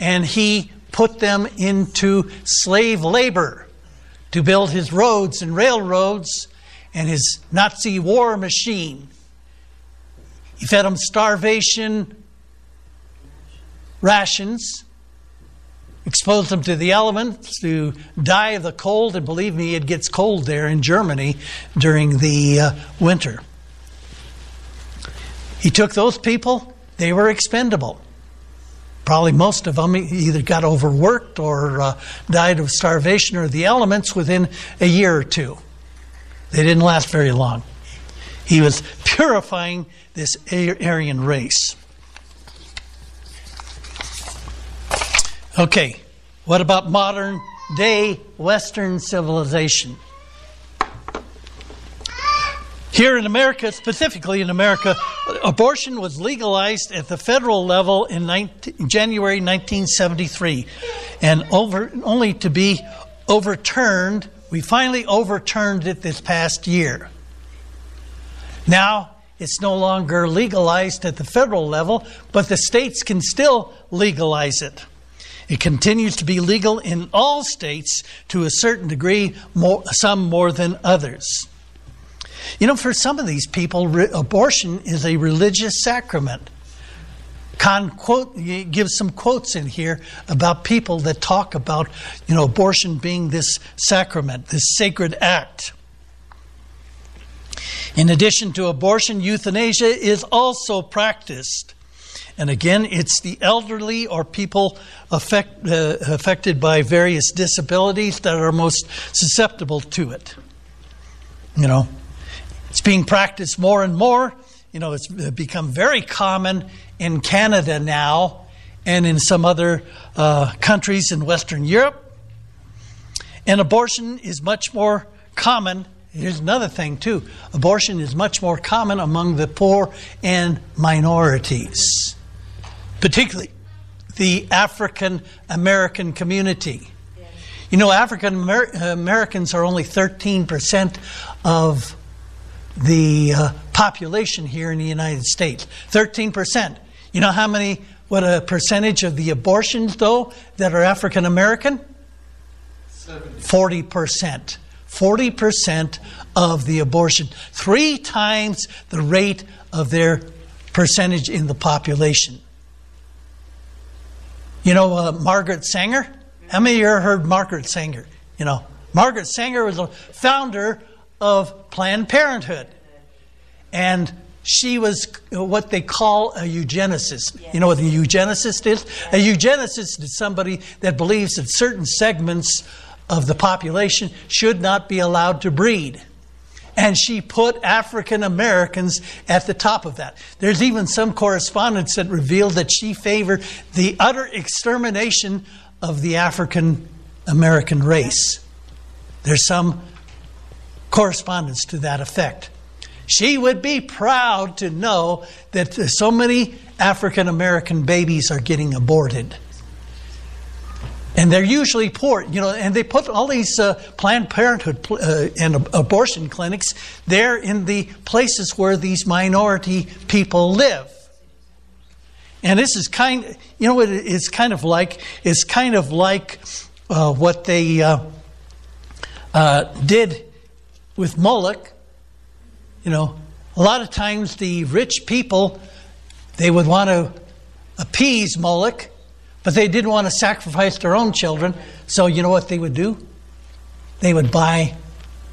and he put them into slave labor to build his roads and railroads and his Nazi war machine. He fed them starvation rations, exposed them to the elements to die of the cold, and believe me, it gets cold there in Germany during the uh, winter. He took those people, they were expendable. Probably most of them either got overworked or uh, died of starvation or the elements within a year or two. They didn't last very long. He was purifying this Aryan race. Okay, what about modern day Western civilization? Here in America, specifically in America, abortion was legalized at the federal level in 19, January 1973, and over, only to be overturned. We finally overturned it this past year. Now, it's no longer legalized at the federal level, but the states can still legalize it. It continues to be legal in all states to a certain degree, more, some more than others. You know, for some of these people, re- abortion is a religious sacrament. Cahn quote gives some quotes in here about people that talk about, you know, abortion being this sacrament, this sacred act. In addition to abortion, euthanasia is also practiced. And again, it's the elderly or people affect, uh, affected by various disabilities that are most susceptible to it. You know, it's being practiced more and more. You know, it's become very common in Canada now and in some other uh, countries in Western Europe. And abortion is much more common. Here's another thing, too abortion is much more common among the poor and minorities, particularly the African American community. You know, African Americans are only 13% of the uh, population here in the United States. 13%. You know how many, what a percentage of the abortions, though, that are African American? 40%. 40% of the abortion. Three times the rate of their percentage in the population. You know uh, Margaret Sanger? How many of you heard Margaret Sanger? You know, Margaret Sanger was a founder of Planned Parenthood. And she was what they call a eugenicist. Yes. You know what a eugenicist is? A eugenicist is somebody that believes that certain segments of the population should not be allowed to breed. And she put African Americans at the top of that. There's even some correspondence that revealed that she favored the utter extermination of the African American race. There's some correspondence to that effect. She would be proud to know that so many African American babies are getting aborted. And they're usually poor, you know, and they put all these uh, Planned Parenthood uh, and abortion clinics there in the places where these minority people live. And this is kind, you know it's kind of like? It's kind of like uh, what they uh, uh, did with Moloch. You know, a lot of times the rich people, they would want to appease Moloch But they didn't want to sacrifice their own children, so you know what they would do? They would buy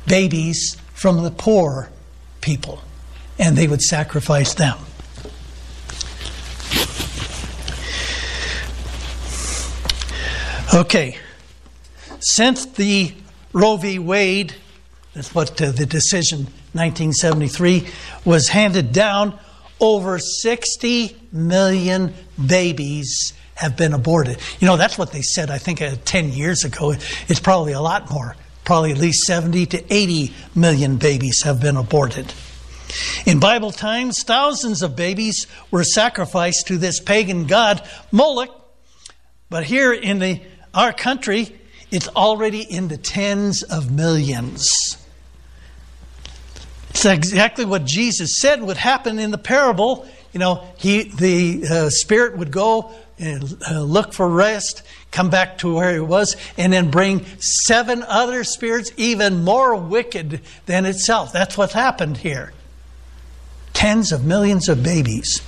babies from the poor people and they would sacrifice them. Okay, since the Roe v. Wade, that's what uh, the decision 1973 was handed down, over 60 million babies have been aborted. You know, that's what they said, I think, uh, 10 years ago. It's probably a lot more. Probably at least 70 to 80 million babies have been aborted. In Bible times, thousands of babies were sacrificed to this pagan god, Moloch. But here in the, our country, it's already in the tens of millions. It's exactly what Jesus said would happen in the parable. You know, he, the uh, spirit would go Uh, look for rest, come back to where he was, and then bring seven other spirits even more wicked than itself. That's what happened here tens of millions of babies.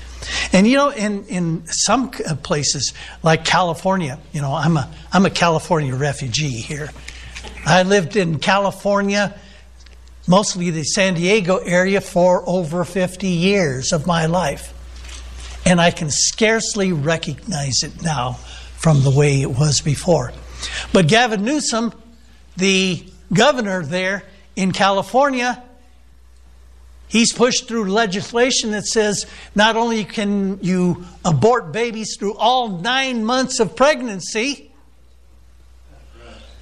And you know, in, in some uh, places like California, you know, I'm a, I'm a California refugee here. I lived in California, mostly the San Diego area, for over 50 years of my life. And I can scarcely recognize it now from the way it was before. But Gavin Newsom, the governor there in California, He's pushed through legislation that says not only can you abort babies through all nine months of pregnancy,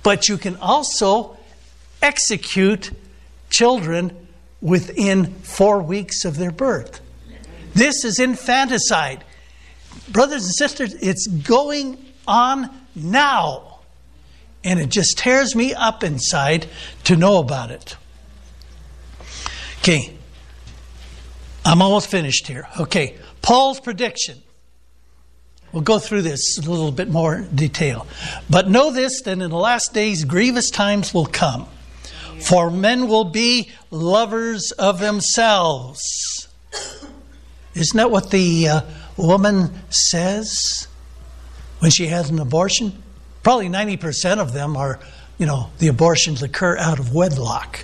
but you can also execute children within four weeks of their birth. This is infanticide. Brothers and sisters, it's going on now. And it just tears me up inside to know about it. Okay, I'm almost finished here. Okay, Paul's prediction. We'll go through this a little bit more detail. But know this that in the last days grievous times will come. For men will be lovers of themselves. Isn't that what the uh, woman says when she has an abortion? Probably 90% of them are, you know, the abortions occur out of wedlock.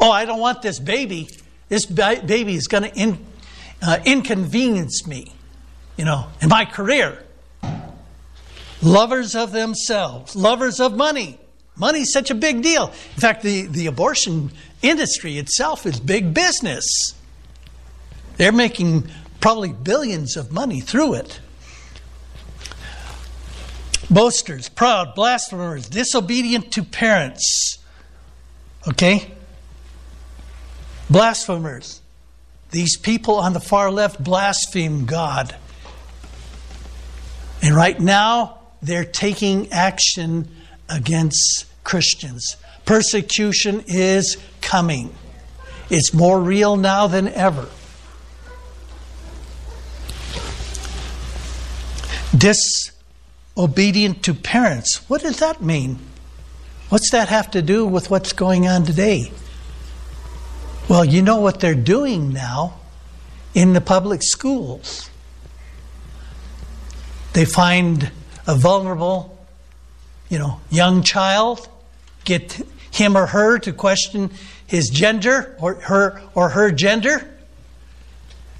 Oh, I don't want this baby. This baby is going to in, uh, inconvenience me, you know, in my career. Lovers of themselves, lovers of money. Money's such a big deal. In fact, the, the abortion industry itself is big business. They're making probably billions of money through it. Boasters, proud, blasphemers, disobedient to parents. Okay? Blasphemers. These people on the far left blaspheme God. And right now, they're taking action against Christians. Persecution is coming. It's more real now than ever. Disobedient to parents. What does that mean? What's that have to do with what's going on today? Well, you know what they're doing now in the public schools. They find a vulnerable, you know, young child, get him or her to question his gender or her or her gender.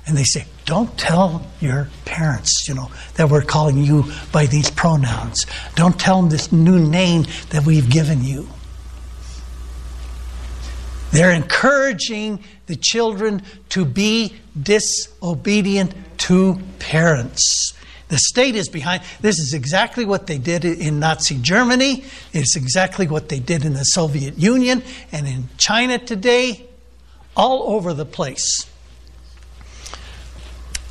And they say, don't tell your parents, you know, that we're calling you by these pronouns. Don't tell them this new name that we've given you. They're encouraging the children to be disobedient to parents. The state is behind. This is exactly what they did in Nazi Germany. It's exactly what they did in the Soviet Union and in China today, all over the place.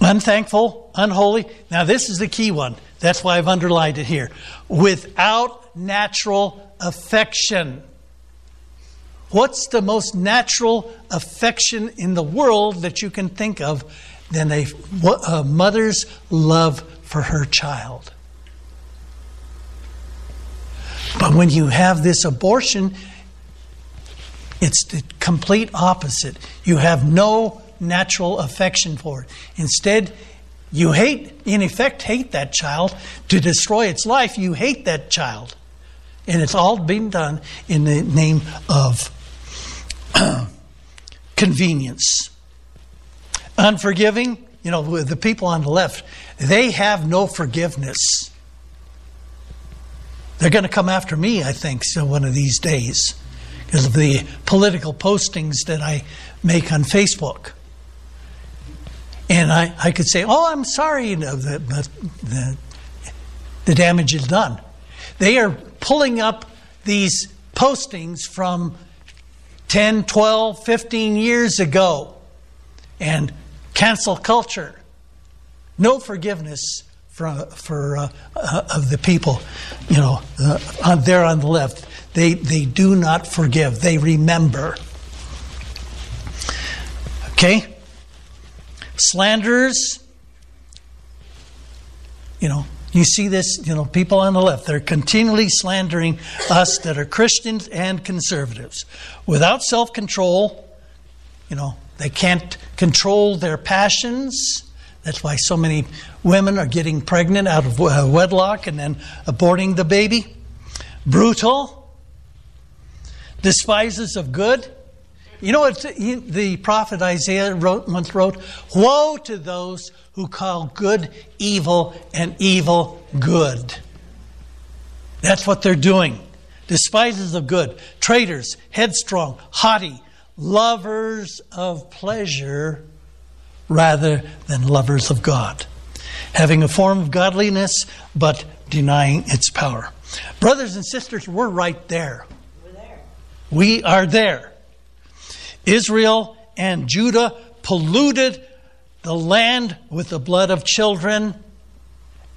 Unthankful, unholy. Now, this is the key one. That's why I've underlined it here. Without natural affection. What's the most natural affection in the world that you can think of than a, a mother's love for her child? But when you have this abortion, it's the complete opposite. You have no natural affection for it. Instead, You hate, in effect, hate that child. To destroy its life, you hate that child. And it's all being done in the name of convenience. Unforgiving, you know, the people on the left, they have no forgiveness. They're going to come after me, I think, so one of these days because of the political postings that I make on Facebook. And I, I could say, oh, I'm sorry, you know, the, but the, the damage is done. They are pulling up these postings from 10, 12, 15 years ago and cancel culture. No forgiveness for, for uh, uh, of the people, you know, uh, on, there on the left. They, they do not forgive, they remember. Okay? Slanderers, you know, you see this, you know, people on the left, they're continually slandering us that are Christians and conservatives. Without self control, you know, they can't control their passions. That's why so many women are getting pregnant out of uh, wedlock and then aborting the baby. Brutal, despises of good. You know what the prophet Isaiah wrote, once wrote? Woe to those who call good evil and evil good. That's what they're doing. Despisers of good, traitors, headstrong, haughty, lovers of pleasure rather than lovers of God, having a form of godliness but denying its power. Brothers and sisters, we're right there. We are there. Israel and Judah polluted the land with the blood of children.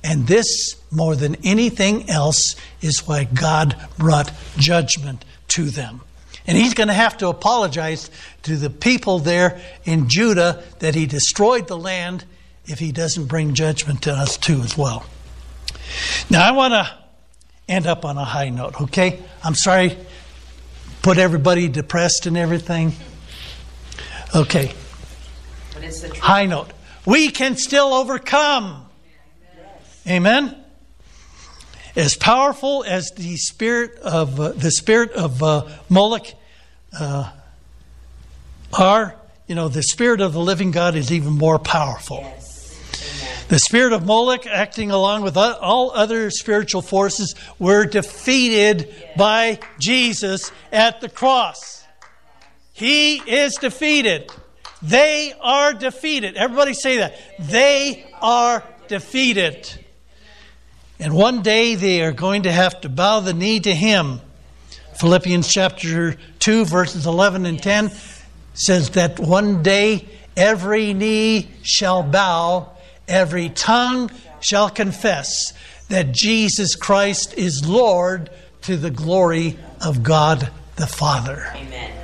And this, more than anything else, is why God brought judgment to them. And he's going to have to apologize to the people there in Judah that he destroyed the land if he doesn't bring judgment to us too as well. Now, I want to end up on a high note, okay? I'm sorry put everybody depressed and everything. Okay. High note. We can still overcome. Amen. As powerful as the spirit of uh, the spirit of uh, Moloch uh, are, you know, the spirit of the living God is even more powerful. Yes. The spirit of Moloch, acting along with all other spiritual forces, were defeated by Jesus at the cross. He is defeated. They are defeated. Everybody say that. They are defeated. And one day they are going to have to bow the knee to Him. Philippians chapter 2, verses 11 and 10 says that one day every knee shall bow every tongue shall confess that Jesus Christ is Lord to the glory of God the Father. Amen.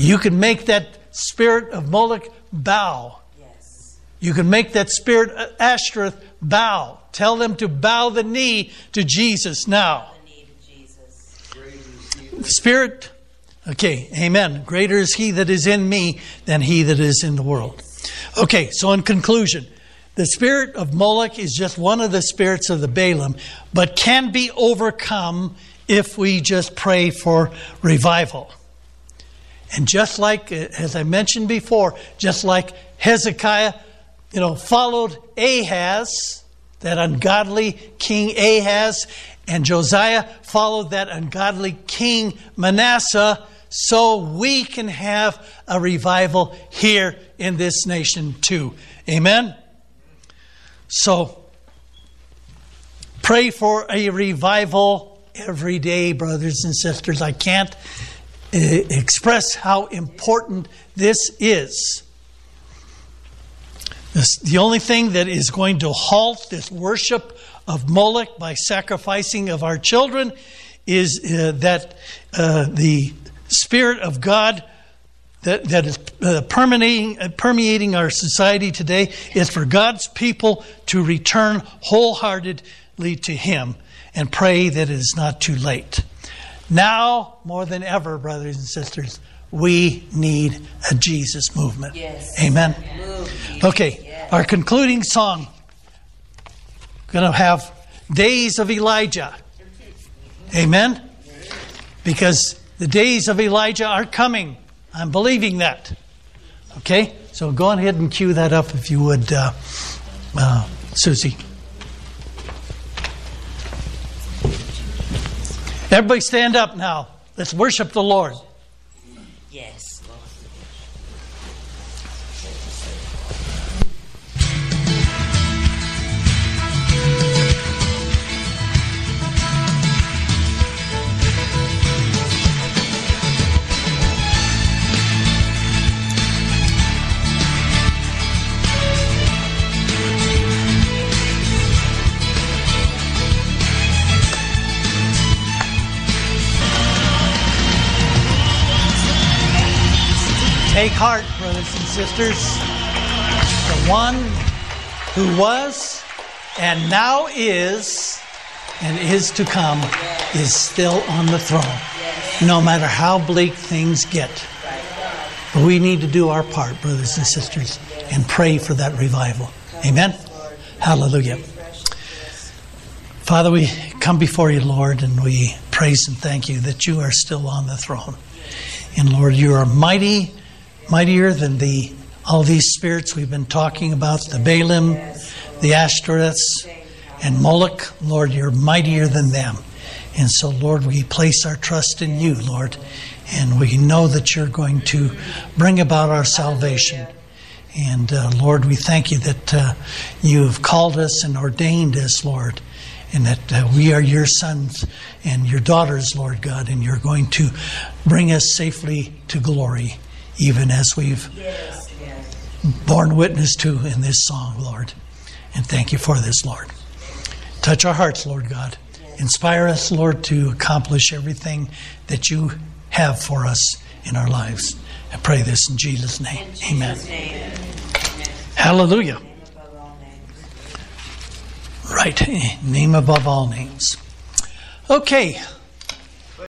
You can make that spirit of Moloch bow. Yes. You can make that spirit of Ashtoreth bow. Tell them to bow the knee to Jesus now. The spirit, okay, amen. Greater is he that is in me than he that is in the world. Okay, so in conclusion, the spirit of Moloch is just one of the spirits of the Baalim, but can be overcome if we just pray for revival. And just like, as I mentioned before, just like Hezekiah, you know, followed Ahaz, that ungodly king Ahaz, and Josiah followed that ungodly king Manasseh, so we can have a revival here in this nation too. Amen? So, pray for a revival every day, brothers and sisters. I can't uh, express how important this is. This, the only thing that is going to halt this worship of Moloch by sacrificing of our children is uh, that uh, the Spirit of God that, that is uh, permeating, permeating our society today is for God's people to return wholeheartedly to Him and pray that it is not too late. Now, more than ever, brothers and sisters, we need a Jesus movement. Yes. Amen. Move, Okay, yes. Our concluding song. Going to have Days of Elijah. Amen? Because the days of Elijah are coming. I'm believing that. Okay? So go ahead and cue that up if you would, uh, uh, Susie. Everybody stand up now. Let's worship the Lord. Take heart, brothers and sisters. The one who was and now is and is to come is still on the throne, no matter how bleak things get. But we need to do our part, brothers and sisters, and pray for that revival. Amen? Hallelujah. Father, we come before you, Lord, and we praise and thank you that you are still on the throne. And Lord, you are mighty, mightier than the all these spirits we've been talking about, the Baalim, the Ashtoreths, and Moloch. Lord, you're mightier than them. And so, Lord, we place our trust in you, Lord, and we know that you're going to bring about our salvation. And uh, Lord, we thank you that uh, you have called us and ordained us, Lord, and that uh, we are your sons and your daughters, Lord God, and you're going to bring us safely to glory, even as we've borne witness to in this song, Lord. And thank you for this, Lord. Touch our hearts, Lord God. Inspire us, Lord, to accomplish everything that you have for us in our lives. I pray this in Jesus' name. Amen. Name. Hallelujah. Name above all names. Right. Name above all names. Okay.